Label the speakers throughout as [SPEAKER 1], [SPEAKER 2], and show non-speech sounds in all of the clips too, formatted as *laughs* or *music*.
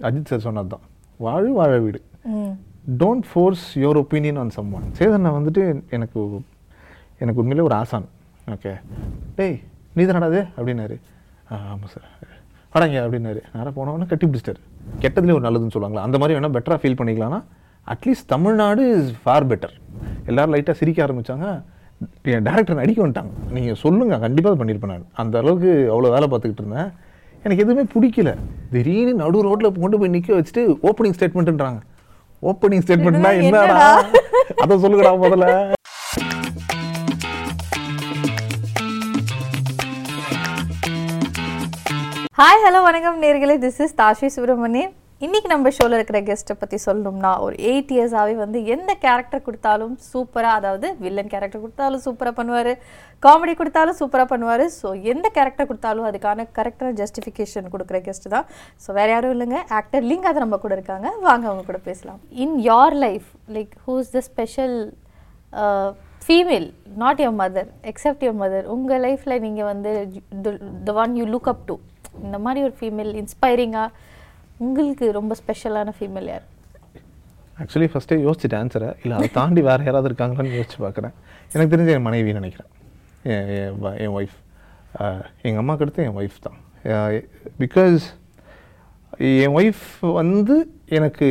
[SPEAKER 1] Ajith sir சொன்னது தான். வாழு வாழ வீடு. Don't force your opinion on someone சேதனை வந்துட்டு எனக்கு எனக்கு உண்மையிலே ஒரு ஆசான். ஓகே. டேய் நீ தானடாது அப்படின்னாரு. "ஆ, ஆமாம் சார். வாடாங்க அப்படின்னாரு. நேராக போனவொன்னே கட்டி பிடிச்சிட்டாரு. கெட்டதுலேயே ஒரு நல்லதுன்னு சொல்லுவாங்களா? அந்த மாதிரி வேணால் பெட்டராக ஃபீல் பண்ணிக்கலாம்னா at least Tamil Nadu is far better எல்லாரும் லைட்டாக சிரிக்க ஆரம்பிச்சாங்க. என் டேரக்டர் நடிக்க வந்துட்டாங்க. நீங்கள் சொல்லுங்கள் கண்டிப்பாக பண்ணியிருப்பேன் நான். அந்த அளவுக்கு அவ்வளோ வேலை பார்த்துக்கிட்டு இருந்தேன். எனக்கு எதுவுமே பிடிக்கல. திடீர்னு நடு ரோட்டில் கொண்டு போய் நிற்க வச்சுட்டு ஓப்பனிங் ஸ்டேட்மெண்ட்டுன்றாங்க ஓப்பனிங் ஸ்டேட்மெண்ட்னா
[SPEAKER 2] என்னடா?
[SPEAKER 1] அதை சொல்லுங்கடா முதல்ல.
[SPEAKER 2] ஹாய் ஹலோ வணக்கம் நேர்களே. திஸ் இஸ் தாஷி சுப்ரமணியன் இன்றைக்கி நம்ம ஷோவில் இருக்கிற கெஸ்ட்டை பற்றி சொல்லணும்னா ஒரு எயிட் இயர்ஸாகவே வந்து எந்த கேரக்டர் கொடுத்தாலும் சூப்பராக அதாவது வில்லன் கேரக்டர் கொடுத்தாலும் சூப்பராக பண்ணுவார் காமெடி கொடுத்தாலும் சூப்பராக பண்ணுவார். ஸோ எந்த கேரக்டர் கொடுத்தாலும் அதுக்கான கரெக்டான ஜஸ்டிஃபிகேஷன் கொடுக்குற கெஸ்ட் தான். ஸோ வேறு யாரும் இல்லைங்க. ஆக்டர் லிங்க் அதை நம்ம கூட இருக்காங்க. வாங்க அவங்க கூட பேசலாம். In your life like who is the special female not your mother except your mother உங்கள் லைஃப்பில் நீங்கள் வந்து the one you look up to இந்த மாதிரி ஒரு ஃபீமேல் இன்ஸ்பைரிங்காக உங்களுக்கு ரொம்ப ஸ்பெஷலான ஃபீமேல் யார்?
[SPEAKER 1] ஆக்சுவலி ஃபஸ்ட்டே யோசிச்சுட்டு ஆன்சரை இல்லை அதை தாண்டி வேறு யாராவது இருக்காங்களான்னு யோசிச்சு பார்க்குறேன். எனக்கு தெரிஞ்ச என் மனைவி நினைக்கிறேன். என் ஒய்ஃப் எங்கள் அம்மாவுக்கு அடுத்து என் ஒய்ஃப் தான். பிகாஸ் என் ஒய்ஃப் வந்து எனக்கு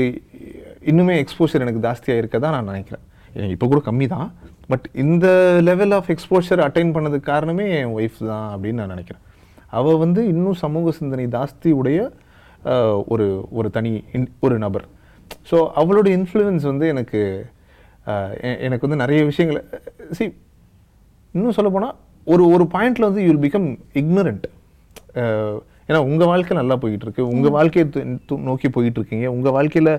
[SPEAKER 1] இன்னுமே எக்ஸ்போஷர் எனக்கு ஜாஸ்தியாக இருக்க தான் நான் நினைக்கிறேன். எனக்கு இப்போ கூட கம்மி தான். பட் இந்த லெவல் ஆஃப் எக்ஸ்போஷர் அட்டைன் பண்ணதுக்கு காரணமே என் ஒய்ஃப் தான் அப்படின்னு நான் நினைக்கிறேன். அவள் வந்து இன்னும் சமூக சிந்தனை ஜாஸ்தி உடைய ஒரு ஒரு தனி ஒரு நபர். ஸோ அவளோட இன்ஃப்ளூயன்ஸ் வந்து எனக்கு எனக்கு வந்து நிறைய விஷயங்களை சி இன்னும் சொல்ல போனால் ஒரு ஒரு பாயிண்ட்ல வந்து யூல் பிகம் இக்னரண்ட் ஏன்னா உங்கள் வாழ்க்கை நல்லா போயிட்டு இருக்கு உங்கள் வாழ்க்கையை நோக்கி போயிட்டு இருக்கீங்க உங்கள் வாழ்க்கையில்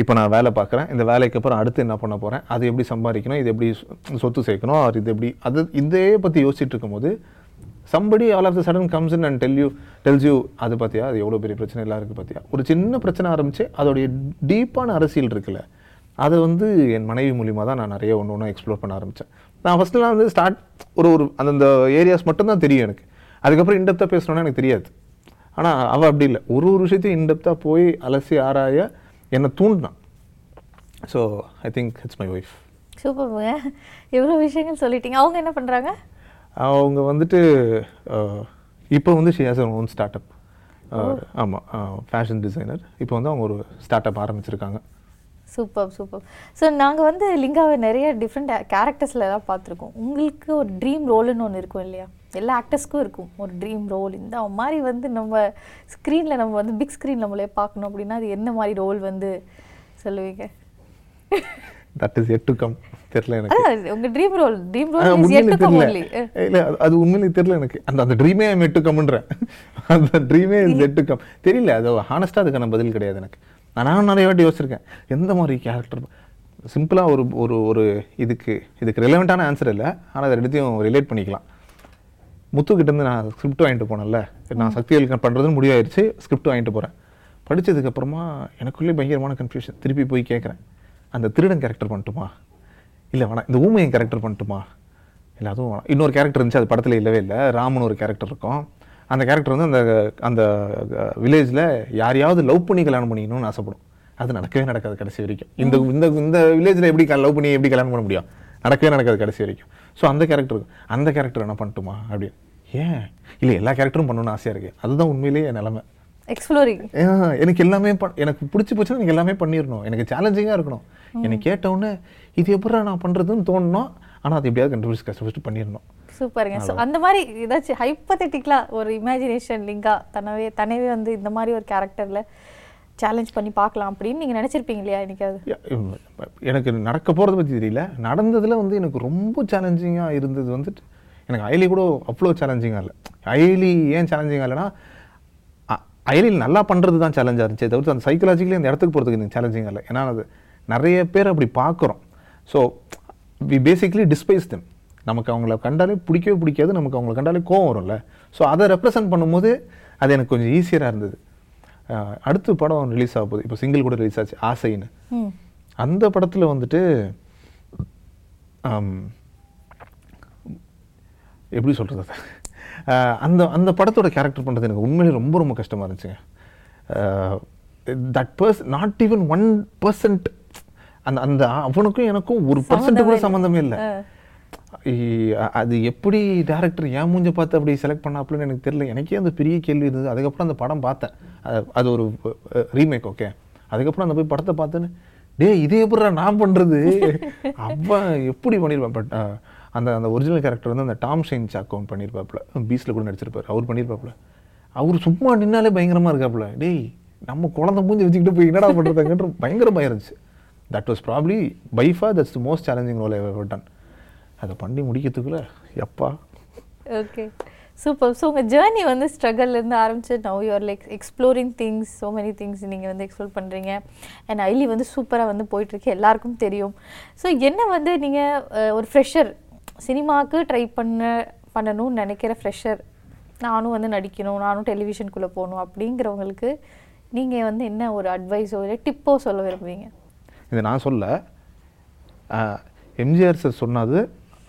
[SPEAKER 1] இப்போ நான் வேலை பார்க்குறேன். இந்த வேலைக்கு அப்புறம் அடுத்து என்ன பண்ண போகிறேன் அது எப்படி சம்பாதிக்கணும்? இது எப்படி சொத்து சேர்க்கணும்? or இது எப்படி அது இதே பற்றி யோசிச்சுட்டு இருக்கும்போது somebody all of the sudden comes in and tell you tells you அது பார்த்தியா அது எவ்வளோ பெரிய பிரச்சனை எல்லாம் இருக்குது பார்த்தியா ஒரு சின்ன பிரச்சனை ஆரம்பிச்சு அதோடைய டீப்பான அரசியல் இருக்குல்ல அதை வந்து என் மனைவி மூலிமா தான் நான் நிறைய ஒன்று ஒன்று எக்ஸ்ப்ளோர் பண்ண ஆரம்பித்தேன் நான் ஃபஸ்ட்டுலாம் வந்து ஸ்டார்ட் ஒரு ஒரு அந்தந்த ஏரியாஸ் மட்டும்தான் தெரியும் எனக்கு. அதுக்கப்புறம் இன்டெப்த்தாக பேசணுன்னா எனக்கு தெரியாது. ஆனால் அவள் அப்படி இல்லை. ஒரு ஒரு விஷயத்தையும் இன்டெப்த்தாக போய் அலசி ஆராய என்னை தூண்டினான். So I think it's my wife
[SPEAKER 2] சூப்பர்ங்க இவ்வளோ விஷயங்கள் சொல்லிட்டீங்க. அவங்க என்ன பண்ணுறாங்க
[SPEAKER 1] அவங்க வந்துட்டு இப்போ வந்து she has own start up ஆமாம் ஃபேஷன் டிசைனர் இப்போ வந்து அவங்க ஒரு ஸ்டார்ட் அப் ஆரம்பிச்சிருக்காங்க.
[SPEAKER 2] Super super. ஸோ நாங்கள் வந்து லிங்காவை நிறைய டிஃப்ரெண்ட் கேரக்டர்ஸில் எல்லாம் பார்த்துருக்கோம். உங்களுக்கு ஒரு ட்ரீம் ரோல்னு ஒன்று இருக்கும் இல்லையா? எல்லா ஆக்டர்ஸ்க்கும் இருக்கும். ஒரு ட்ரீம் ரோல் இந்த மாதிரி வந்து நம்ம ஸ்க்ரீனில் நம்ம வந்து பிக் ஸ்க்ரீன் நம்மளே பார்க்கணும் அப்படின்னா அது என்ன மாதிரி ரோல் வந்து சொல்லுவீங்க?
[SPEAKER 1] That is yet to come தெரில எனக்கு.
[SPEAKER 2] உங்கள் dream role dream role is
[SPEAKER 1] உண்மையிலே
[SPEAKER 2] எட்டு
[SPEAKER 1] தெரியல.
[SPEAKER 2] ஒன்லி
[SPEAKER 1] இல்ல அது- அது உண்மையிலே தெரியல எனக்கு. அந்த அந்த ட்ரீமே ஐம் எட்டு கம்ன்றேன் அந்த ட்ரீமே இஸ் எட்டு கம் தெரியல அது ஹானஸ்ட்டாக அதுக்கான பதில் கிடையாது எனக்கு. நானும் நிறைய வாட்டி யோசிச்சிருக்கேன். எந்த மாதிரி கேரக்டர் சிம்பிளாக ஒரு ஒரு ஒரு இதுக்கு இதுக்கு ரிலவெண்ட்டான ஆன்சர் இல்லை. ஆனால் அதை ரெண்டுத்தையும் ரிலேட் பண்ணிக்கலாம். முத்துக்கிட்ட இருந்து நான் ஸ்கிரிப்ட் வாங்கிட்டு போனேன்ல. நான் சக்திகள் பண்ணுறதுன்னு முடிவாயிருச்சு ஸ்கிரிப்ட் வாங்கிட்டு போகிறேன் படிச்சதுக்கப்புறமா எனக்குள்ளே பயங்கரமான கன்ஃபியூஷன் திருப்பி போய் கேட்குறேன். அந்த திருடன் கேரக்டர் பண்ணட்டுமா? இல்லை வேணாம். இந்த ஊமையன் கேரக்டர் பண்ணட்டுமா? இல்லை அதுவும் வேணாம். இன்னொரு கேரக்டர் இருந்துச்சு அது படத்தில் இல்லவே இல்லை. ராமன் ஒரு கேரக்டர் இருக்கும். அந்த கேரக்டர் வந்து அந்த அந்த வில்லேஜில் யாரையாவது லவ் பண்ணி கல்யாணம் பண்ணிக்கணும்னு ஆசைப்படும். அது நடக்கவே நடக்காது கடைசி வரைக்கும். இந்த இந்த இந்த வில்லேஜில் எப்படி லவ் பண்ணி எப்படி கல்யாணம் பண்ண முடியும்? நடக்கவே நடக்காது கடைசி வரைக்கும். ஸோ அந்த கேரக்டர் அந்த கேரக்டர் என்ன பண்ணட்டுமா? அப்படின்னு. ஏன்? இல்லை எல்லா கேரக்டரும் பண்ணணும்னு ஆசையாக இருக்குது அதுதான் உண்மையிலேயே என் நிலமை.
[SPEAKER 2] எக்ஸ்ப்ளோரிங்
[SPEAKER 1] எனக்கு எல்லாமே எனக்கு பிடிச்சி போச்சுன்னா எனக்கு எல்லாமே பண்ணிடணும். எனக்கு சேலஞ்சிங்காக இருக்கணும். எனக்கு கேட்டவுடனே இது எப்படா நான் பண்ணுறதுன்னு தோணணும் ஆனால் அது எப்படியாவது கண்டுபிடிச்சு கஷ்டப்பட்டு பண்ணிடணும்.
[SPEAKER 2] சூப்பருங்க. ஸோ அந்த மாதிரி ஏதாச்சும் ஹைப்பத்தட்டிக்கலாக ஒரு இமேஜினேஷன் லிங்கா தனவே தனவே வந்து இந்த மாதிரி ஒரு கேரக்டரில் சேலஞ்ச் பண்ணி பார்க்கலாம் அப்படின்னு நீங்கள் நினச்சிருப்பீங்க இல்லையா
[SPEAKER 1] இம், எனக்கு நடக்க போகிறத பற்றி தெரியல. நடந்ததில் வந்து எனக்கு ரொம்ப சேலஞ்சிங்காக இருந்தது வந்துட்டு எனக்கு அயலி கூட அவ்வளோ சேலஞ்சிங்காக இல்லை. அயலி ஏன் சேலஞ்சிங்காக இல்லைன்னா அயலியில் நல்லா பண்ணுறது தான் சேலஞ்சாக இருந்துச்சு தவிர்த்து அந்த சைக்கலாஜிக்கலி அந்த இடத்துக்கு போகிறதுக்கு எனக்கு சேலஞ்சிங்காக இல்லை. ஏன்னா அது நிறைய பேர் அப்படி பார்க்குறோம். So we basically despise them நமக்கு அவங்கள கண்டாலே பிடிக்கவே பிடிக்காது நமக்கு அவங்கள கண்டாலே கோவம் வரும்ல. ஸோ அதை ரெப்ரசன்ட் பண்ணும்போது அது எனக்கு கொஞ்சம் ஈஸியராக இருந்தது. அடுத்த படம் ரிலீஸ் ஆக போகுது. இப்போ சிங்கிள் கூட ரிலீஸ் ஆச்சு ஆசைன்னு. அந்த படத்தில் வந்துட்டு எப்படி சொல்கிறது அந்த அந்த படத்தோட கேரக்டர் பண்ணுறது எனக்கு உண்மையிலே ரொம்ப ரொம்ப கஷ்டமாக இருந்துச்சுங்க. தட் பர்ஸ் நாட் ஈவன் ஒன் பர்சன்ட் அந்த அந்த அவனுக்கும் எனக்கும் ஒரு பர்சன்ட் கூட சம்மந்தமே இல்லை. அது எப்படி டேரக்டர் ஏன் மூஞ்ச பார்த்து அப்படி செலக்ட் பண்ணாப்புலன்னு எனக்கு தெரியல. எனக்கே அந்த பெரிய கேள்வி இருந்தது. அதுக்கப்புறம் அந்த படம் பார்த்தேன். அது- ஒரு ரீமேக் ஓகே அதுக்கப்புறம் அந்த போய் படத்தை பார்த்தேன்னு டேய் இதே எப்படிடா நான் பண்றது? *laughs* அவன் எப்படி பண்ணிருப்பான்? பட் அந்த அந்த ஒரிஜினல் கேரக்டர் வந்து அந்த டாம் ஷைன் சாக்கோன் பண்ணியிருப்பாப்புல பீஸ்ல கூட நடிச்சிருப்பாரு. அவர் பண்ணியிருப்பாப்புல அவர் சும்மா நின்னாலே பயங்கரமா இருக்காப்புல. டேய் நம்ம குழந்தை மூஞ்சி வச்சுக்கிட்டு போய் என்னடா பண்றதுங்கன்ற பயங்கர பயம் இருந்துச்சு that was probably by far that's the most challenging role ever done அதை பண்ணி முடிக்கிறதுக்குள்ள எப்பா?
[SPEAKER 2] ஓகே சூப்பர் ஸோ உங்கள் ஜேர்னி வந்து ஸ்ட்ரகிள்லேருந்து ஆரம்பிச்சு now you're like exploring things so many things நீங்கள் வந்து எக்ஸ்ப்ளோர் பண்ணுறீங்க அண்ட் ஐலி வந்து சூப்பராக வந்து போயிட்டுருக்கு எல்லாருக்கும் தெரியும். ஸோ என்ன வந்து நீங்கள் ஒரு ஃப்ரெஷர் சினிமாவுக்கு ட்ரை பண்ண பண்ணணும்னு நினைக்கிற ஃப்ரெஷர் நானும் வந்து நடிக்கணும் நானும் டெலிவிஷனுக்குள்ளே போகணும் அப்படிங்கிறவங்களுக்கு நீங்கள் வந்து என்ன ஒரு அட்வைஸோ இல்லை டிப்போ சொல்ல விரும்புவீங்க?
[SPEAKER 1] இதை நான் சொல்ல எம்ஜிஆர் சார் சொன்னது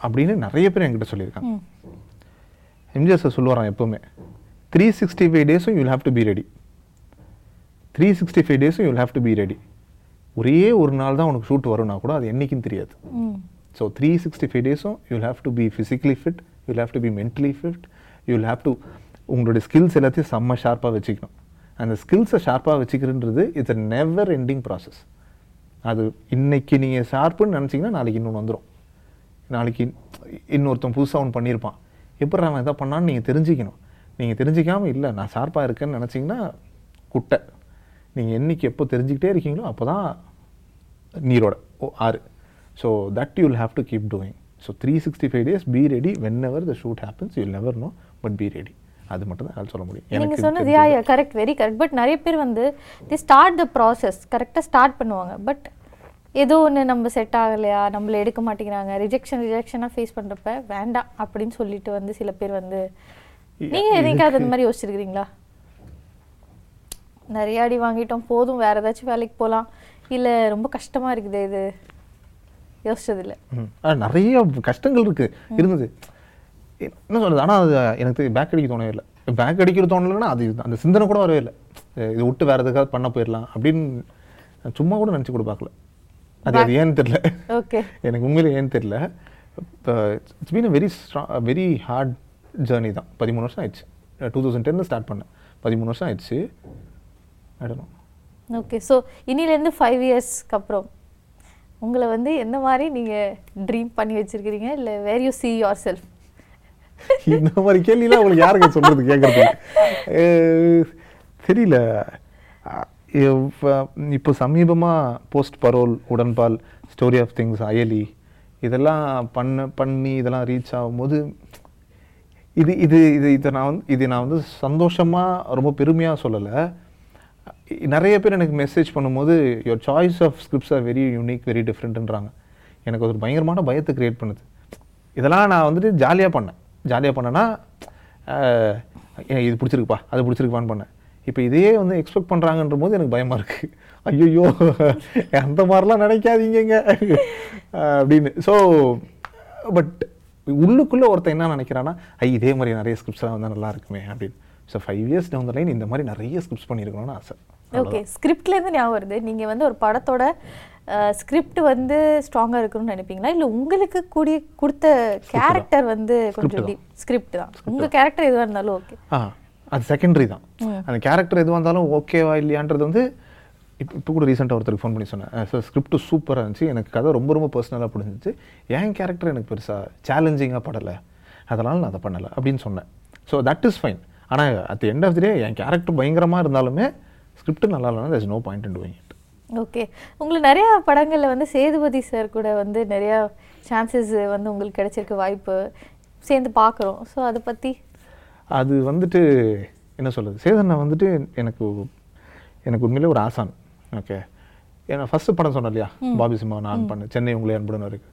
[SPEAKER 1] அப்படின்னு நிறைய பேர் என்கிட்ட சொல்லியிருக்காங்க. எம்ஜிஆர் சார் சொல்லுவாராம் எப்பவுமே three sixty five டேஸும் you'll have to be ready three sixty five டேஸும் you'll have to be ready ஒரே ஒரு நாள் தான் உனக்கு ஷூட் வரும்னா கூட அது என்னைக்குன்னு தெரியாது. So three sixty five டேஸும் you'll have to be physically fit you'll have to be mentally fit you'll have to உங்களுடைய ஸ்கில்ஸ் எல்லாத்தையும் செம்ம ஷார்ப்பாக வச்சுக்கணும். அந்த ஸ்கில்ஸை ஷார்ப்பாக வச்சுக்கிறன்றது it's a never ending process அது இன்னைக்கு நீங்கள் ஷார்ப்புன்னு நினச்சிங்கன்னா நாளைக்கு இன்னொன்று வந்துடும் நாளைக்கு இன்னொருத்தன் புதுசாக ஒன்று பண்ணியிருப்பான் எப்படி அவன் எதை பண்ணான்னு நீங்கள் தெரிஞ்சுக்கணும். நீங்கள் தெரிஞ்சிக்காமல் இல்லை நான் ஷார்ப்பாக இருக்கேன்னு நினச்சிங்கன்னா குட்டை. நீங்கள் என்னைக்கு எப்போ தெரிஞ்சுக்கிட்டே இருக்கீங்களோ அப்போ தான் நீரோட. ஓ ஆறு. So that you'll have to keep doing so three sixty five days be ready whenever the shoot happens you'll never know but be ready அது மட்டும் தான் சொல்ல முடியும்.
[SPEAKER 2] நீங்க
[SPEAKER 1] எனக்கு
[SPEAKER 2] சொன்னது. Yeah correct very correct but நிறைய பேர் வந்து தி ஸ்டார்ட் த ப்ராசஸ் கரெக்டாக ஸ்டார்ட் பண்ணுவாங்க. பட் ஏதோ ஒன்று நம்ம செட் ஆகலையா நம்மள எடுக்க மாட்டேங்கிறாங்க ரிஜெக்ஷன் ரிஜெக்ஷனாக ஃபேஸ் பண்ணுறப்ப வேண்டாம் அப்படின்னு சொல்லிட்டு வந்து சில பேர் வந்து நீங்க எதைக்காவது அந்த மாதிரி யோசிச்சிருக்கிறீங்களா? நிறைய அடி வாங்கிட்டோம் போதும் வேற ஏதாச்சும் வேலைக்கு போகலாம் இல்லை ரொம்ப கஷ்டமா இருக்குது இது? யோசிச்சது இல்லை
[SPEAKER 1] ம். ஆ, நிறைய கஷ்டங்கள் இருக்கு. இருந்தது. என்ன சொல்றது? ஆனால் அது எனக்கு பேக் அடிக்க தோணவே இல்லை. பேக் அடிக்கிற தோணலைன்னா அது அந்த சிந்தனை கூட வரவே இல்லை. இது விட்டு வேற எதுக்காவது பண்ண போயிடலாம் அப்படின்னு சும்மா கூட நினச்சி கூட பார்க்கல. அது அது ஏன்னு தெரியல.
[SPEAKER 2] ஓகே.
[SPEAKER 1] எனக்கு உண்மையில ஏன்னு தெரியல. இட்ஸ் பீன் அ வெரி ஸ்ட்ரா வெரி ஹார்ட் ஜேர்னி தான். பதிமூணு வருஷம் ஆயிடுச்சு. டூ தௌசண்ட் டென்னில் ஸ்டார்ட் பண்ணேன். பதிமூணு வருஷம் ஆயிடுச்சு. ஆயிடணும்
[SPEAKER 2] ஓகே ஸோ இனிலேருந்து ஃபைவ் இயர்ஸ்க்கு அப்புறம் உங்களை வந்து எந்த மாதிரி நீங்கள் ட்ரீம் பண்ணி வச்சிருக்கிறீங்க? இல்லை where you see your self
[SPEAKER 1] இந்த மாதிரி கேள்விலாம் உங்களுக்கு யாருங்க சொல்றது? கேட்கறது தெரியல. இப்போ சமீபமாக post Parole Udanpaal Story of Things Ayali இதெல்லாம் பண்ண பண்ணி இதெல்லாம் ரீச் ஆகும்போது இது இது இது இதை நான் வந்து இது நான் வந்து சந்தோஷமாக ரொம்ப பெருமையாக சொல்லலை. நிறைய பேர் எனக்கு மெசேஜ் பண்ணும்போது your choice of scripts are very unique very டிஃப்ரெண்ட்டுன்றாங்க எனக்கு ஒரு பயங்கரமான பயத்தை க்ரியேட் பண்ணுது. இதெல்லாம் நான் வந்துட்டு ஜாலியாக பண்ணேன். ஜாலியாக பண்ணேன்னா இது பிடிச்சிருக்குப்பா அது பிடிச்சிருக்குப்பான்னு பண்ணேன். இப்போ இதையே வந்து எக்ஸ்பெக்ட் பண்ணுறாங்கன்ற போது எனக்கு பயமாக இருக்குது ஐயோ அந்த மாதிரிலாம் நினைக்காதீங்க அப்படின்னு. ஸோ பட் உள்ளுக்குள்ளே ஒருத்தன் என்ன நினைக்கிறான்னா ஐ இதே மாதிரி நிறைய ஸ்கிரிப்ட்ஸ்லாம் வந்து நல்லா இருக்குமே அப்படின்னு. So five years down the line இந்த மாதிரி நிறைய ஸ்கிரிப்ட்ஸ் பண்ணியிருக்கணும்னு ஆசை.
[SPEAKER 2] ஓகே ஸ்கிரிப்ட்லேருந்து ஞாபகம் வருது. நீங்கள் வந்து ஒரு படத்தோட ஸ்கிரிப்ட் வந்து ஸ்ட்ராங்காக இருக்கணும்னு நினைப்பீங்களா? இல்லை உங்களுக்கு கூடிய கொடுத்த கேரக்டர் வந்து கொஞ்சம். ஸ்கிரிப்ட் தான். உங்கள் கேரக்டர் எதுவாக இருந்தாலும் ஓகே
[SPEAKER 1] ஆ அது செகண்டரி தான். அந்த கேரக்டர் எதுவாக இருந்தாலும் ஓகேவா இல்லையான்றது வந்து இப்போ இப்போ கூட ரீசெண்டாக ஒருத்தருக்கு ஃபோன் பண்ணி சொன்னேன். சார் ஸ்கிரிப்ட் சூப்பராக இருந்துச்சு. எனக்கு கதை ரொம்ப ரொம்ப பர்சனலாக பிடிச்சிருந்துச்சு என் கேரக்டர் எனக்கு பெருசாக சேலஞ்சிங்காக படலை. அதனால் நான் அதை பண்ணலை அப்படின்னு சொன்னேன். ஸோ தட் இஸ் ஃபைன் ஆனால் at end of the day N character பயங்கரமாக இருந்தாலுமே ஸ்கிரிப்ட் நல்லா இல்லைனா there's no point doing
[SPEAKER 2] okay உங்களுக்கு நிறையா படங்களில் வந்து சேதுபதி சார் கூட வந்து நிறையா சான்சஸ் வந்து உங்களுக்கு கிடைச்சிருக்க வாய்ப்பு சேர்ந்து பார்க்குறோம். ஸோ அதை பற்றி
[SPEAKER 1] அது வந்துட்டு என்ன சொல்றது? சேதனை வந்துட்டு எனக்கு எனக்கு உண்மையிலே ஒரு ஆசான். ஓகே ஏன்னா ஃபர்ஸ்ட் படம் சொன்னேன் இல்லையா? பாபி சிம்மா நான் பண்ண சென்னை உங்களே அன்புடன் இருக்கு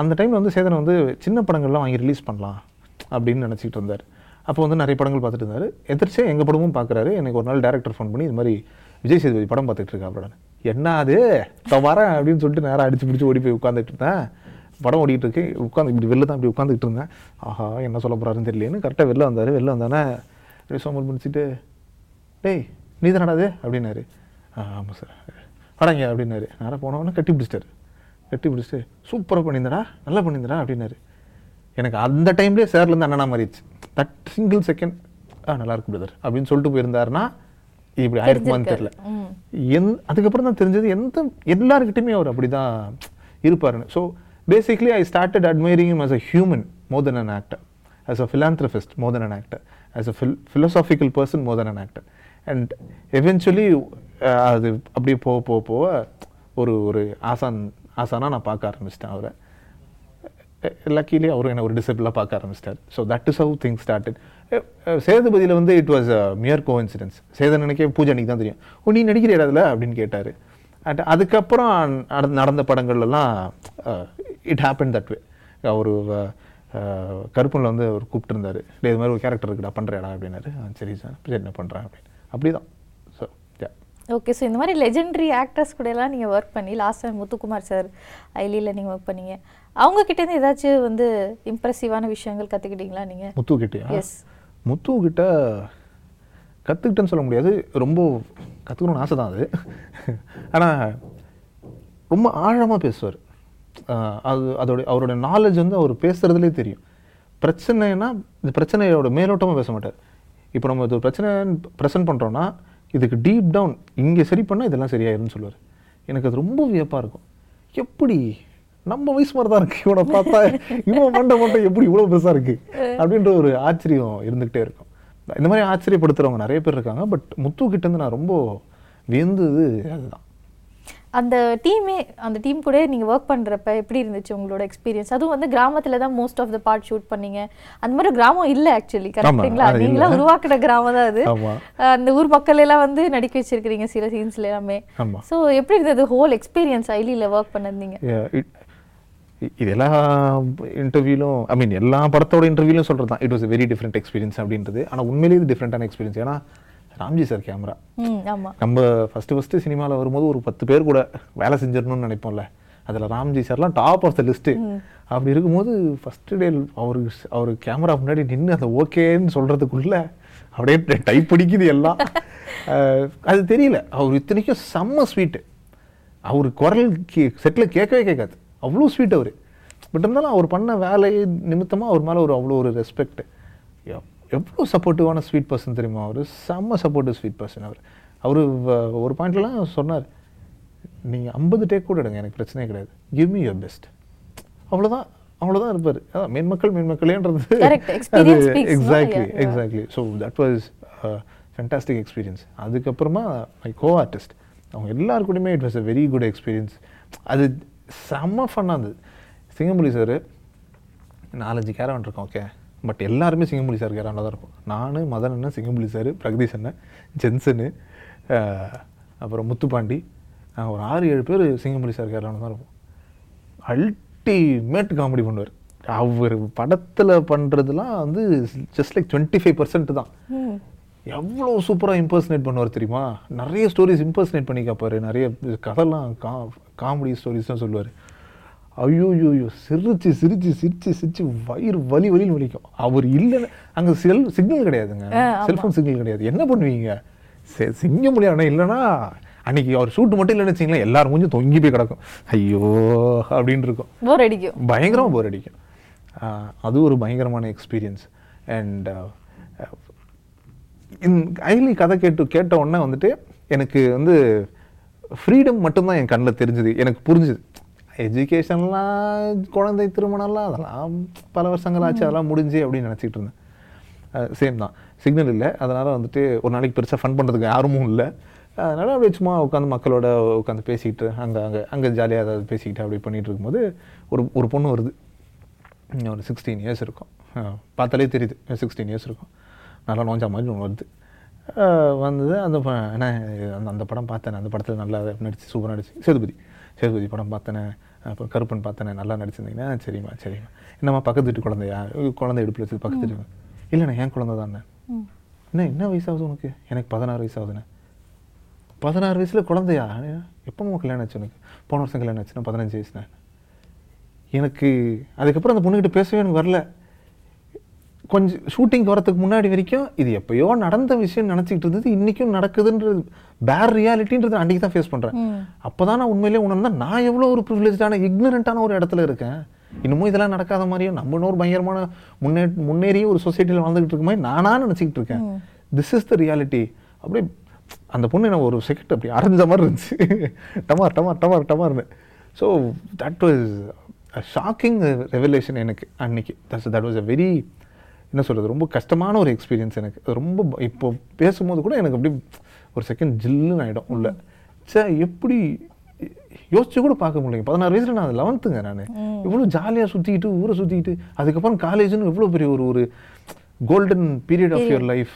[SPEAKER 1] அந்த டைமில் வந்து சேதனை வந்து சின்ன படங்கள்லாம் வாங்கி ரிலீஸ் பண்ணலாம் அப்படின்னு நினச்சிக்கிட்டு இருந்தார். அப்போ வந்து நிறைய படங்கள் பார்த்துட்டு இருந்தார். எதிர்ச்சே எங்கள் படமும் பார்க்குறாரு. எனக்கு ஒரு நாள் டேரக்டர் ஃபோன் பண்ணி இது மாதிரி விஜய் சேதுபதி படம் பார்த்துட்டு இருக்கா அப்படின்னு என்ன அது? இப்போ வரேன் அப்படின்னு சொல்லிட்டு நேராக அடிச்சு பிடிச்சி ஓடி போய் உட்காந்துட்டு இருந்தேன். படம் ஓடிட்டு இருக்கு. உட்காந்து இப்படி வெளில தான் இப்படி உட்காந்துட்டு இருந்தேன். ஆஹா என்ன சொல்ல போறாருன்னு தெரியலேன்னு கரெக்டாக வெளில வந்தார். வெளில வந்தானே சோமல் முடிச்சுட்டு டேய் நீ தானடாது அப்படின்னாரு. "ஆ, ஆமாம் சார். வாடாங்க அப்படின்னாரு. நேராக போனவொன்னே கட்டி பிடிச்சிட்டாரு. கட்டி பிடிச்சிட்டு சூப்பராக பண்ணியிருந்தடா. நல்லா பண்ணியிருந்தடா அப்படின்னாரு. எனக்கு அந்த டைம்லேயே சேர்லேருந்து அண்ணனா மாறிடுச்சு. தட் சிங்கிள் செகண்ட் ஆ நல்லா இருக்கு பிரதர் அப்படின்னு சொல்லிட்டு போயிருந்தாருன்னா இப்படி ஆயிருக்குமான்னு தெரியல. எந் அதுக்கப்புறம் தான் தெரிஞ்சது எந்த எல்லாருக்கிட்டையுமே அவர் அப்படி தான் இருப்பாருன்னு. So basically I started admiring him as a human more than an actor. As a philanthropist more than an actor. As a phil philosophical person more than an actor. And eventually uh, அது அப்படியே போக போக போக ஒரு ஒரு ஆசான் ஆசானா நான் பார்க்க ஆரம்பிச்சிட்டேன் அவரை. Eh, லக்கிலி அவரும் என்னை ஒரு டிசிபிளாக பார்க்க ஆரம்பிச்சிட்டார். So that is how things started eh, eh, சேதுபதியில் வந்து it was a mere coincidence Chetan நினைக்க பூஜை அன்னைக்கு தான் தெரியும். ஓ நீ நடிக்கிற அதில்? அப்படின்னு கேட்டார். அட் அதுக்கப்புறம் நடந்த நடந்த படங்கள்லாம் இட் ஹேப்பன் தட் வே அவர் கருப்பனில் வந்து அவர் கூப்பிட்டுருந்தாரு. இது மாதிரி ஒரு கேரக்டர் இருக்குடா பண்ணுறேடா அப்படின்னாரு. "ஆ, சரி சார். என்ன பண்ணுறேன் அப்படின்னு. அப்படி தான்
[SPEAKER 2] ஓகே ஸோ இந்த மாதிரி லெஜெண்டரி ஆக்டர்ஸ் கூட எல்லாம் நீங்கள் ஒர்க் பண்ணி லாஸ்ட் டைம் முத்துக்குமார் சார் ஐலியில் நீங்கள் ஒர்க் பண்ணீங்க. அவங்க கிட்ட இருந்து ஏதாச்சும் வந்து இம்ப்ரெசிவான விஷயங்கள் கற்றுக்கிட்டீங்களா நீங்கள்
[SPEAKER 1] முத்து கிட்டயா
[SPEAKER 2] Yes.
[SPEAKER 1] முத்து கிட்ட கற்றுக்கிட்டேன்னு சொல்ல முடியாது. ரொம்ப கற்றுக்கணும்னு ஆசை தான் அது. ஆனால் ரொம்ப ஆழமாக பேசுவார். அது அதோட அவரோட நாலேஜ் வந்து அவர் பேசுகிறதுலே தெரியும். பிரச்சனைனா இந்த பிரச்சனையோட மேலோட்டமாக பேச மாட்டார். இப்போ நம்ம இது பிரச்சனை ப்ரெசென்ட் பண்ணுறோன்னா இதுக்கு டீப் டவுன் இங்கே சரி பண்ணால் இதெல்லாம் சரியாயிரும்னு சொல்லுவார். எனக்கு அது ரொம்ப வியப்பாக இருக்கும். எப்படி? நம்ம வயசு மாதிரி தான் இருக்கு. இவனை பார்த்தா இவன் மண்டை மண்டை எப்படி இவ்வளோ பெருசாக இருக்குது அப்படின்ற ஒரு ஆச்சரியம் இருந்துகிட்டே இருக்கும். இந்த மாதிரி ஆச்சரியப்படுத்துறவங்க நிறைய பேர் இருக்காங்க. பட் முத்து நான் ரொம்ப வியந்தது அதுதான்.
[SPEAKER 2] அந்த டீமே அந்த டீம் கூட நீங்கள் ஒர்க் பண்ணுறப்ப எப்படி இருந்துச்சு உங்களோட எக்ஸ்பீரியன்ஸ் அதுவும் வந்து கிராமத்தில் தான் most of the part shoot பண்ணீங்க. அந்த மாதிரி கிராமம் இல்லை ஆக்சுவலி கரெக்டுங்களா
[SPEAKER 1] அது இல்ல.
[SPEAKER 2] நீங்களா உருவாக்குன கிராமம் தான் அது. அந்த ஊர் மக்கள் எல்லாம் வந்து நடிக்க வச்சிருக்கிறீங்க சில சீன்ஸ்ல எல்லாமே. ஸோ எப்படி இருந்தது ஹோல் எக்ஸ்பீரியன்ஸ் ஐலியில் ஒர்க் பண்ணிருந்தீங்க
[SPEAKER 1] இது எல்லா இன்டர்வியூலும் ஐ மீன் எல்லா படத்தோட இன்டர்வியூலும் சொல்கிறது தான் it was very different experience அப்படின்றது. ஆனால் உண்மையிலேயே இது டிஃப்ரெண்ட்டான எக்ஸ்பீரியன்ஸ் ஏன்னா ராம்ஜி சார் கேமரா. நம்ம ஃபஸ்ட்டு ஃபஸ்ட்டு சினிமாவில் வரும்போது ஒரு பத்து பேர் கூட வேலை செஞ்சிடணும்னு நினைப்போம்ல. அதில் ராம்ஜி சார்லாம் டாப் ஆஃப் த லிஸ்ட்டு அப்படி இருக்கும்போது ஃபஸ்ட்டு டே அவர் அவர் கேமரா முன்னாடி நின்று அந்த ஓகேன்னு சொல்கிறதுக்குள்ள அப்படியே டைப் பிடிக்குது எல்லாம். *laughs* அது தெரியல. அவர் இத்தனைக்கும் செம்ம ஸ்வீட்டு அவர் குரல் கே செட்டில் கேட்கவே கேட்காது. அவ்வளோ ஸ்வீட் அவர். பட் இருந்தாலும் அவர் பண்ண வேலை நிமித்தமாக அவர் மேலே ஒரு அவ்வளோ ஒரு ரெஸ்பெக்ட் எவ்வளோ சப்போர்ட்டிவான ஸ்வீட் பர்சன் தெரியுமா அவர்? செம்ம சப்போர்ட்டிவ் ஸ்வீட் பர்சன் அவர். அவர் ஒரு பாயிண்ட்லாம் சொன்னார் நீங்கள் ஐம்பது டேக் கூட எடுங்க எனக்கு பிரச்சனையே கிடையாது. கிவ் மீ யுவர் பெஸ்ட் அவ்வளோதான் அவ்வளோதான் இருப்பார். அதான் மேன்மக்கள் மேன்மக்களேன்றது
[SPEAKER 2] no?
[SPEAKER 1] Exactly. Exactly so that was fantastic experience அதுக்கப்புறமா மை கோ ஆர்டிஸ்ட் அவங்க எல்லார் கூடயுமே it was a very good experience அது செம்ம ஃபன்னாக இருந்தது. சிங்கம்புலி சார் நாலஞ்சு கேரவன் இருக்கோம் ஓகே பட் எல்லாருமே சிங்கம்புலி சார் கேரவனில் தான் இருக்கும் நான் மதன் அண்ணன் சிங்கம்புலி சார் பிரகதீஷ் அண்ணன் ஜென்சனு அப்புறம் முத்துப்பாண்டி ஒரு ஆறு ஏழு பேர் சிங்கம்புலி சார் கேரவனில் தான் இருப்போம். அல்டிமேட் காமெடி பண்ணுவார். அவர் படத்தில் பண்ணுறதுலாம் வந்து just like twenty five percent தான் எவ்வளோ சூப்பராக இம்பர்சனேட் பண்ணுவார் தெரியுமா? நிறைய ஸ்டோரிஸ் இம்பர்சனேட் பண்ணி கேட்பாரு நிறைய கதைலாம் கா காமெடி ஸ்டோரிஸ்லாம் சொல்லுவார். ஐயோ ஐயோ சிரிச்சு சிரிச்சு சிரிச்சு சிரிச்சு வயிறு வலி வலின்னு வலிக்கும். அவர் இல்லைன்னு அங்கே செல் சிக்னல் கிடையாதுங்க. செல்ஃபோன் சிக்னல் கிடையாது. என்ன பண்ணுவீங்க? சிங்க முடியாது. இல்லைன்னா அன்னைக்கு அவர் ஷூட் மட்டும் இல்லைன்னு வச்சிங்களேன் எல்லாரும் கொஞ்சம் தொங்கி போய் கிடக்கும். ஐயோ அப்படின்னு இருக்கும்.
[SPEAKER 2] போர் அடிக்கும்.
[SPEAKER 1] பயங்கரமாக போர் அடிக்கும். அது ஒரு பயங்கரமான எக்ஸ்பீரியன்ஸ் அண்ட் ஐலி கதை கேட்டு கேட்ட உடனே வந்துட்டு எனக்கு வந்து ஃப்ரீடம் மட்டும்தான் என் கண்ணில் தெரிஞ்சுது. எனக்கு புரிஞ்சுது. எஜுகேஷன்லாம் குழந்தை திருமணம்லாம் அதெல்லாம் பல வருஷங்கள் ஆச்சு அதெல்லாம் முடிஞ்சு அப்படின்னு நினச்சிக்கிட்டு இருந்தேன். சேம் தான். சிக்னல் இல்லை. அதனால் வந்துட்டு ஒரு நாளைக்கு பெருசாக ஃபன் பண்ணுறதுக்கு யாருமும் இல்லை. அதனால் அப்படியே சும்மா உட்காந்து மக்களோட உட்காந்து பேசிக்கிட்டு அங்கே அங்கே அங்கே ஜாலியாக ஏதாவது பேசிக்கிட்டு அப்படி பண்ணிகிட்டு இருக்கும்போது ஒரு ஒரு பொண்ணு வருது. ஒரு சிக்ஸ்டீன் இயர்ஸ் இருக்கும். பார்த்தாலே தெரியுது. சிக்ஸ்டீன் இயர்ஸ் இருக்கும். நல்லா நோஞ்சா மாதிரி ஒன்று வருது. வந்தது அந்த என்ன அந்த அந்த படம் பார்த்தேன். அந்த படத்தில் நல்லா நடிச்சு சூப்பராக நடிச்சு. சேதுபதி. சேதுபதி படம் பார்த்தேனே. அப்புறம் கருப்பன் பார்த்தேனே நல்லா நடிச்சிருந்தீங்கன்னா சரிம்மா சரிம்மா. என்னம்மா பக்கத்து வீட்டு குழந்தையா? குழந்தை இடுப்பில் வச்சு பக்கத்து வீட்டு இல்லைண்ணா என் குழந்தை தானே என்ன என்ன வயசாகுது உனக்கு? எனக்கு பதினாறு வயசாகுதுண்ணே. பதினாறு வயசில் குழந்தையா? எப்போ கல்யாணம் ஆச்சு உனக்கு? போன வருஷம் கல்யாணம் ஆச்சுன்னா பதினஞ்சு வயசுண்ணே. எனக்கு அதுக்கப்புறம் அந்த பொண்ணுகிட்ட பேசவே எனக்கு வரல. கொஞ்சம் ஷூட்டிங் வரதுக்கு முன்னாடி வரைக்கும் இது எப்பயோ நடந்த விஷயம் நினச்சிக்கிட்டு இருந்தது இன்றைக்கும் நடக்குதுன்றது பேர் ரியாலிட்டின்றது அன்றைக்கி தான் ஃபேஸ் பண்ணுறேன் அப்போ தான் நான் உண்மையிலே உணர்ந்தா நான் எவ்வளோ ஒரு ப்ரிவிலேஜான இக்னரண்ட்டான ஒரு இடத்துல இருக்கேன். இன்னமும் இதெல்லாம் நடக்காத மாதிரியும் நம்ம இன்னொரு பயங்கரமான முன்னே முன்னேறிய ஒரு சொசைட்டியில் வாழ்ந்துகிட்டு இருக்க மாதிரி நானா நினச்சிக்கிட்டு இருக்கேன். திஸ் இஸ் த ரியாலிட்டி அப்படியே அந்த பொண்ணு என்ன ஒரு செகண்ட் அப்படி அரைஞ்ச மாதிரி இருந்துச்சு. டமார் டமார் டமார் டமார்னு. So that was shocking revelation எனக்கு அன்னைக்கு. தட் வாஸ் அ வெரி என்ன சொல்கிறது ரொம்ப கஷ்டமான ஒரு எக்ஸ்பீரியன்ஸ் எனக்கு. ரொம்ப இப்போ பேசும்போது கூட எனக்கு அப்படி ஒரு செகண்ட் ஜில்லுன்னு ஆகிடும் உள்ள. சே எப்படி? யோசிச்சு கூட பார்க்க முடியல பதினாறு வயசுல நான் லெவன்த்துங்க நான். இவ்வளோ ஜாலியாக சுற்றிக்கிட்டு ஊரை சுற்றிக்கிட்டு அதுக்கப்புறம் காலேஜ்னு எவ்வளோ பெரிய ஒரு ஒரு golden period of your life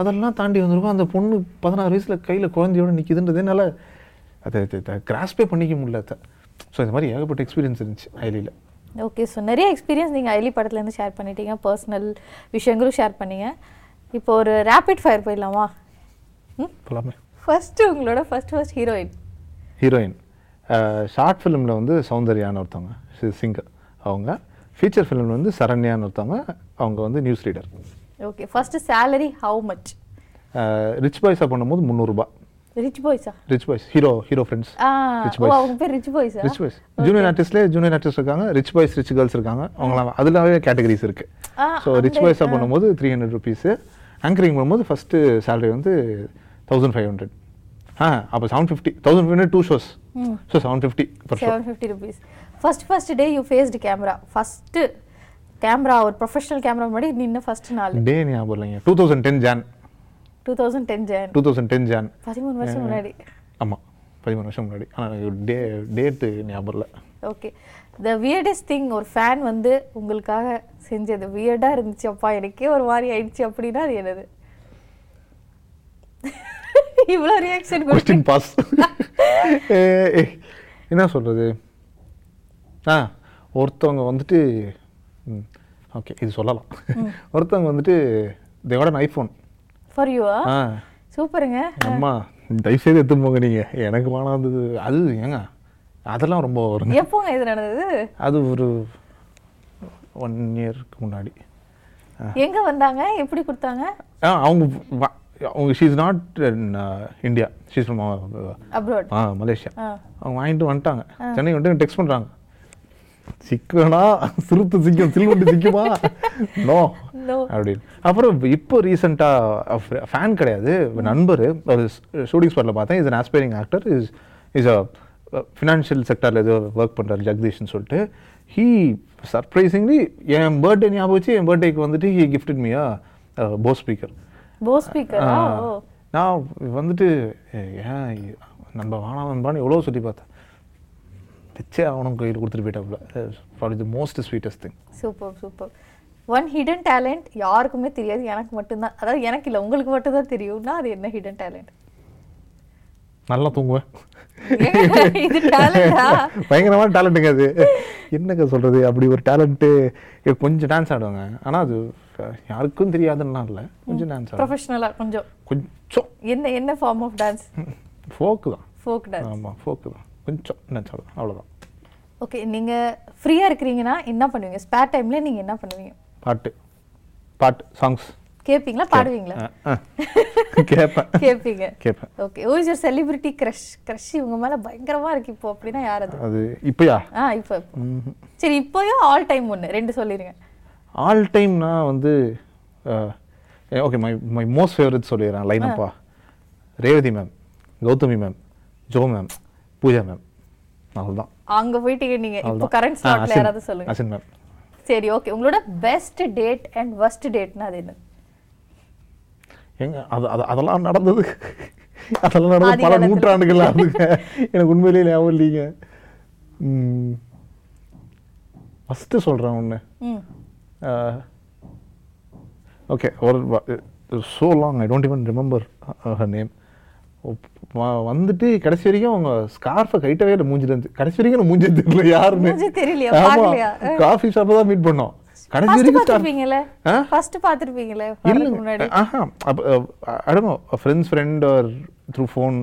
[SPEAKER 1] அதெல்லாம் தாண்டி வந்திருக்கோம். அந்த பொண்ணு பதினாறு வயசுல கையில் குழந்தையோட நிற்கிதுன்றது என்னால் அதை கிராஸ்பே பண்ணிக்க முடியல ஸோ இந்த மாதிரி ஏகப்பட்ட எக்ஸ்பீரியன்ஸ் இருந்துச்சு ஐலியில்
[SPEAKER 2] ஓகே ஸோ நிறைய எக்ஸ்பீரியன்ஸ் நீங்கள் ஐலி படத்துலேருந்து ஷேர் பண்ணிட்டீங்க. பர்சனல் விஷயங்களும் ஷேர் பண்ணீங்க. இப்போ ஒரு ரேபிட் ஃபயர் போயிடலாமா? ம்?
[SPEAKER 1] போலாமே.
[SPEAKER 2] ஃபர்ஸ்ட்டு உங்களோட first first heroine
[SPEAKER 1] heroine short ஃபிலிமில் வந்து சௌந்தர்யான்னு ஒருத்தவங்க. சிங்கர் அவங்க. ஃபீச்சர் ஃபிலிமில் வந்து சரண்யான்னு ஒருத்தவங்க. அவங்க வந்து news reader
[SPEAKER 2] okay first salary how much
[SPEAKER 1] rich பாய்ஸாக பண்ணும்போது முந்நூறுரூபா
[SPEAKER 2] rich பாய்ஸா
[SPEAKER 1] rich boys hero hero friends
[SPEAKER 2] oh
[SPEAKER 1] boys.
[SPEAKER 2] அவங்க பேர் ரிச் பாய்ஸா
[SPEAKER 1] ரிச் பாய்ஸ் ஜூனியர் ஆர்டிஸ்ட்லேயே ஜூனியர் ஆர்டிஸ்ட் இருக்காங்க ரிச் பாய்ஸ் ரிச் கேர்ள்ஸ் இருக்காங்க. அவங்களாம் அதிலாவே கேட்டகரிஸ் இருக்கு. ஸோ ரிச் பாய்ஸாக பண்ணும்போது த்ரீ ஹண்ட்ரட் ருபீஸு ஆங்கரிங் பண்ணும்போது ஃபஸ்ட்டு சேலரி வந்து தௌசண்ட் ஃபைவ் ஹண்ட்ரட் ஆ அப்போ seven fifty thousand five hundred two shows so seven fifty per show
[SPEAKER 2] seven fifty rupees first first day you faced camera first camera ஒரு professional camera முன்னாடி நின்ன first நாள்.
[SPEAKER 1] Day ஞாபகம் இல்லைங்க. Two thousand ten Jan
[SPEAKER 2] two thousand ten Jan
[SPEAKER 1] two thousand ten Jan
[SPEAKER 2] பதிமூணு வருஷம் முன்னாடி.
[SPEAKER 1] ஆமாம் பதிமூணு வருஷம் முன்னாடி. ஆனால் டே டேட்டு ஞாபகம் இல்லை
[SPEAKER 2] ஓகே த வியர்டஸ்ட் திங் ஒரு ஃபேன் வந்து உங்களுக்காக செஞ்சது. வியர்டாக இருந்துச்சு. அப்பா எனக்கே ஒரு மாதிரி ஆயிடுச்சு அப்படின்னா அது என்னது? இவ்வளோ ரியாக்ஷன்
[SPEAKER 1] கொஸ்டின் பாஸ் என்ன சொல்கிறது ஆ ஒருத்தவங்க வந்துட்டு ஓகே இது சொல்லலாம். ஒருத்தவங்க வந்துட்டு தேவோட ஐஃபோன்
[SPEAKER 2] ஃபார் யூவா சூப்பருங்க.
[SPEAKER 1] அம்மா தயவுசெய்து எடுத்துன்னு போங்க நீங்கள் எனக்கு வேணாந்தது அது ஏங்க? அதெல்லாம் ரொம்ப வருங்க.
[SPEAKER 2] எப்போங்க இது நடந்தது?
[SPEAKER 1] அது ஒரு ஒன் இயருக்கு முன்னாடி.
[SPEAKER 2] எங்க வந்தாங்க? எப்படி கொடுத்தாங்க?
[SPEAKER 1] ஆ அவங்க அவங்க she's not India she's from
[SPEAKER 2] abroad
[SPEAKER 1] ah Malaysia. அவங்க வாங்கிட்டு வந்துட்டாங்க. சென்னை வந்துட்டு டெக்ஸ்ட் பண்ணுறாங்க சிக்கனா சிறுத்து சிக்கும் சில்வண்டு சிக்குமா? நோ. அப்படின்னு. அப்புறம் இப்போ ரீசெண்டாக ஃபேன் கிடையாது. நண்பர் ஒரு ஷூட்டிங் ஸ்பாட்டில் பார்த்தேன். Is an aspiring actor is is a financial செக்டரில் ஏதோ ஒர்க் பண்ணுறாரு ஜெகதீஷ்னு சொல்லிட்டு. ஹீ சர்ப்ரைசிங்லி என் பர்த்டே ஞாபகம் வச்சு என் பர்த்டேக்கு வந்துட்டு ஹீ கிஃப்டட் மீயா போ ஸ்பீக்கர்
[SPEAKER 2] போ ஸ்பீக்கரா
[SPEAKER 1] நான் வந்துட்டு ஏன் நம்ம வானா நண்பான்னு எவ்வளோ சொல்லி பார்த்தேன். வச்சே அவனும் கையில் கொடுத்துட்டு போயிட்டாப்புல. For the most sweetest thing
[SPEAKER 2] super super one hidden talent யாருக்குமே தெரியாது. எனக்கு மட்டும்தான். அதாவது எனக்கு இல்லை உங்களுக்கு மட்டும்தான் தெரியும்னா அது என்ன ஹிடன் டேலண்ட்
[SPEAKER 1] நல்லா தூங்குவேன்
[SPEAKER 2] இது டேலண்டா
[SPEAKER 1] பயங்கரமான டேலண்ட்டுங்க அது. என்னங்க சொல்கிறது அப்படி ஒரு டேலண்ட்டு கொஞ்சம் டான்ஸ் ஆடுவாங்க. ஆனால் அது யாருக்கும் தெரியாதுன்னா இல்லை. கொஞ்சம் டான்ஸ் ஆடுவேன்
[SPEAKER 2] ப்ரொஃபஷனலா கொஞ்சம்.
[SPEAKER 1] கொஞ்சம்.
[SPEAKER 2] என்ன என்ன ஃபார்ம் ஆஃப் டான்ஸ்
[SPEAKER 1] ஃபோக்கு தான்.
[SPEAKER 2] ஃபோக் டான்ஸ்
[SPEAKER 1] ஆமாம் ஃபோக்கு தான். கொஞ்சம் ஆடுவேன் அவ்வளோதான்
[SPEAKER 2] ஓகே நீங்க ஃப்ரீயா இருக்கிறீங்கன்னா என்ன பண்ணுவீங்க? ஸ்பேர் டைம்ல நீங்க என்ன பண்ணுவீங்க?
[SPEAKER 1] பாட்டு. பாட்டு சாங்ஸ்
[SPEAKER 2] கேட்பீங்களா பாடுவீங்களா?
[SPEAKER 1] கேட்பேன்
[SPEAKER 2] கேட்பீங்க
[SPEAKER 1] கேட்பேன்
[SPEAKER 2] okay oh is celebrity crush crush இவங்க மேல பயங்கரமா இருக்கு இப்போ அப்படின்னா யார் அது?
[SPEAKER 1] அது இப்போயா?
[SPEAKER 2] ஆ இப்போ இப்போ. சரி இப்போயும் ஆல் டைம் ஒன்று ரெண்டு சொல்லிடுங்க
[SPEAKER 1] ஆல் டைம்னா வந்து okay my my most favourite சொல்லிடுறேன் லைனப்பா Revathi ma'am Gautami ma'am Jo ma'am Pooja ma'am அவ்வளோதான்
[SPEAKER 2] அங்க போயிட்டீங்க நீங்க இப்போ கரண்ட் ஸ்லாட்ல யாராவது சொல்லுங்க.
[SPEAKER 1] அசின் மேம்
[SPEAKER 2] சரி ஓகே உங்களோட பெஸ்ட் டேட் அண்ட் worst டேட்னா அது என்ன?
[SPEAKER 1] எங்க அது அது அதெல்லாம் நடந்தது. அதெல்லாம் நடந்தது
[SPEAKER 2] ஆதி
[SPEAKER 1] பல. நூற்றாண்டுகள் ஆகுதுங்க எனக்கு உண்மையிலேயே ஞாபகம் இல்லைங்க. ஃபஸ்ட்டு சொல்கிறேன் ஒன்று ஓகே ஒரு so long I don't even remember her name வந்துட்டு கடைசி வரைக்கும் அவங்க ஸ்கார்ஃபை கைட்டவே இல்லை மூஞ்சில இருந்து. கடைசி வரைக்கும் மூஞ்சி தெரியல யாருன்னு.
[SPEAKER 2] மூஞ்சி தெரியலையா?
[SPEAKER 1] ஆமா? காஃபி ஷாப்பில் தான் மீட் பண்ணோம். கடைசி வரைக்கும்
[SPEAKER 2] பார்த்துருப்பீங்களே? ஃபர்ஸ்ட் பார்த்துருப்பீங்களே முன்னாடி?
[SPEAKER 1] ஆஹா no friends friend or through phone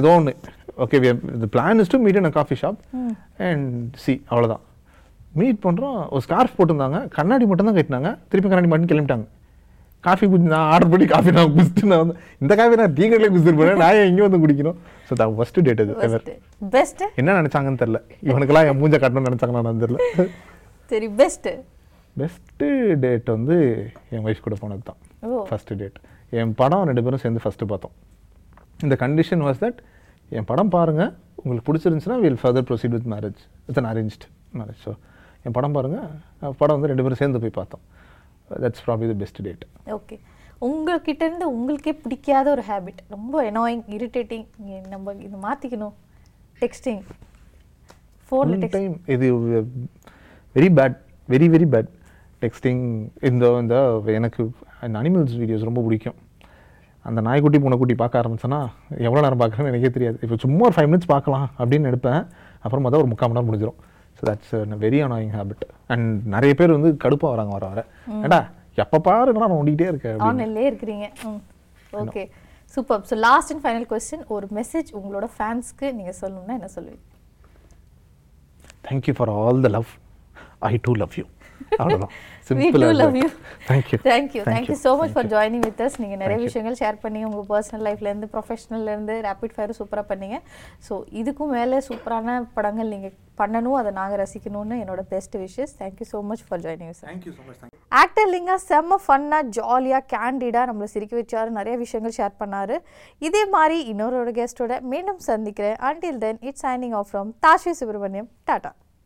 [SPEAKER 1] ஏதோ ஒன்று okay the plan is to meet in a coffee shop and see அவ்வளோதான் மீட் பண்ணுறோம் ஒரு ஸ்கார்ஃப் போட்டிருந்தாங்க கண்ணாடி மட்டும் தான் கட்டினாங்க திருப்பி கண்ணாடி மட்டும் கிளம்பிட்டாங்க. காஃபி குடிச்சு நான் ஆர்டர் பண்ணி காஃபி நான் குடிச்சிட்டு நான் வந்து இந்த காஃபி நான் டீ கடையில் குடிச்சிட்டு நான் ஏன் இங்கே வந்து குடிக்கணும்? ஸோ தான் ஃபஸ்ட்டு டேட் அது ever.
[SPEAKER 2] பெஸ்ட்
[SPEAKER 1] என்ன நினச்சாங்கன்னு தெரில இவனுக்கெல்லாம் என் மூஞ்ச கட்டணும்னு நினச்சாங்கன்னு தெரில
[SPEAKER 2] சரி பெஸ்ட்
[SPEAKER 1] பெஸ்ட்டு டேட் வந்து என் ஒய்ஃப் கூட போனது தான். ஃபஸ்ட்டு டேட் என் படம் ரெண்டு பேரும் சேர்ந்து ஃபஸ்ட்டு பார்த்தோம். இந்த கண்டிஷன் வாஸ் தட் என் படம் பாருங்கள் உங்களுக்கு பிடிச்சிருந்துச்சுன்னா will further proceed with marriage with an arranged marriage so என் படம் பாருங்கள் படம் வந்து ரெண்டு பேரும் சேர்ந்து போய் பார்த்தோம். That's probably the best date
[SPEAKER 2] okay உங்ககிட்ட இருந்து உங்களுக்கே பிடிக்காத ஒரு ஹேபிட் ரொம்ப எனாயிங் இரிட்டேட்டிங் நம்ம இதை மாற்றிக்கணும் டெக்ஸ்டிங் ஃபோனில்
[SPEAKER 1] டைம் இது very bad very very bad texting இந்த இந்த எனக்கு அந்த அனிமல்ஸ் வீடியோஸ் ரொம்ப பிடிக்கும். அந்த நாய்க்குட்டி பூனைக்குட்டி பார்க்க ஆரம்பிச்சேன்னா எவ்வளோ நேரம் பார்க்குறேன்னு எனக்கே தெரியாது. இப்போ சும்மா ஒரு ஃபைவ் மினிட்ஸ் பார்க்கலாம் அப்படின்னு எடுப்பேன். அப்புறமா தான் ஒரு முக்கால் மணி நேரம் முடிஞ்சிடும் so that's very annoying habit and நிறைய பேர் வந்து கடுப்பாக வராங்க வர வர. ஏடா எப்போ பாரு நான் நோண்டிகிட்டே இருக்கேன்.
[SPEAKER 2] ஆன்லைன்லேயே இருக்கிறீங்க. Okay super so last and final question ஒரு மெசேஜ் உங்களோட ஃபேன்ஸ்க்கு நீங்கள் சொல்லணும்னா என்ன சொல்லுவீங்க?
[SPEAKER 1] Thank you for all the love I do love you அவ்வளோதான் *laughs*
[SPEAKER 2] We too love you.
[SPEAKER 1] Thank you
[SPEAKER 2] thank you thank you so much for joining with us நீங்கள் நிறைய விஷயங்கள் ஷேர் பண்ணி உங்கள் பர்சனல் லைஃப்லேருந்து ப்ரொஃபஷனல்லேருந்து ரேபிட் ஃபயர் சூப்பராக பண்ணீங்க. ஸோ இதுக்கும் மேலே சூப்பரான படங்கள் நீங்கள் பண்ணணும். அதை நாங்கள் ரசிக்கணும்னு என்னோட best wishes thank you so much for joining sir
[SPEAKER 1] thank you so much
[SPEAKER 2] actor Linga செம்ம ஃபன்னாக ஜாலியாக கேண்டிடாக நம்மளை சிரிக்க வச்சாரு. நிறைய விஷயங்கள் ஷேர் பண்ணாரு. இதே மாதிரி இன்னொரு கெஸ்ட்டோட மீண்டும் சந்திக்கிறேன். Until then it's signing off from Tashi Subramaniam Tata